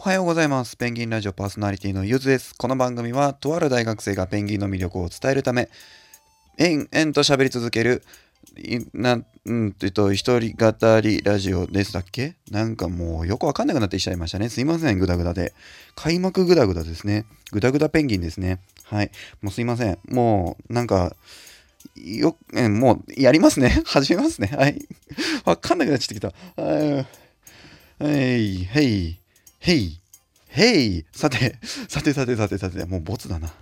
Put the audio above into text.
おはようございます。ペンギンラジオパーソナリティのゆずです。この番組は、とある大学生がペンギンの魅力を伝えるため、延々と喋り続ける、なん、うん、と、一人語りラジオですだっけ？なんかもうよくわかんなくなってきちゃいましたね。すいません、グダグダで。開幕グダグダですね。グダグダペンギンですね。はい。もうすいません。もう、なんか、よ、えもう、やりますね。始めますね。はい。わかんなくなっちゃってきた。はい。はい。へい。へい。へい。さて、さてさてさてさて、もうボツだな。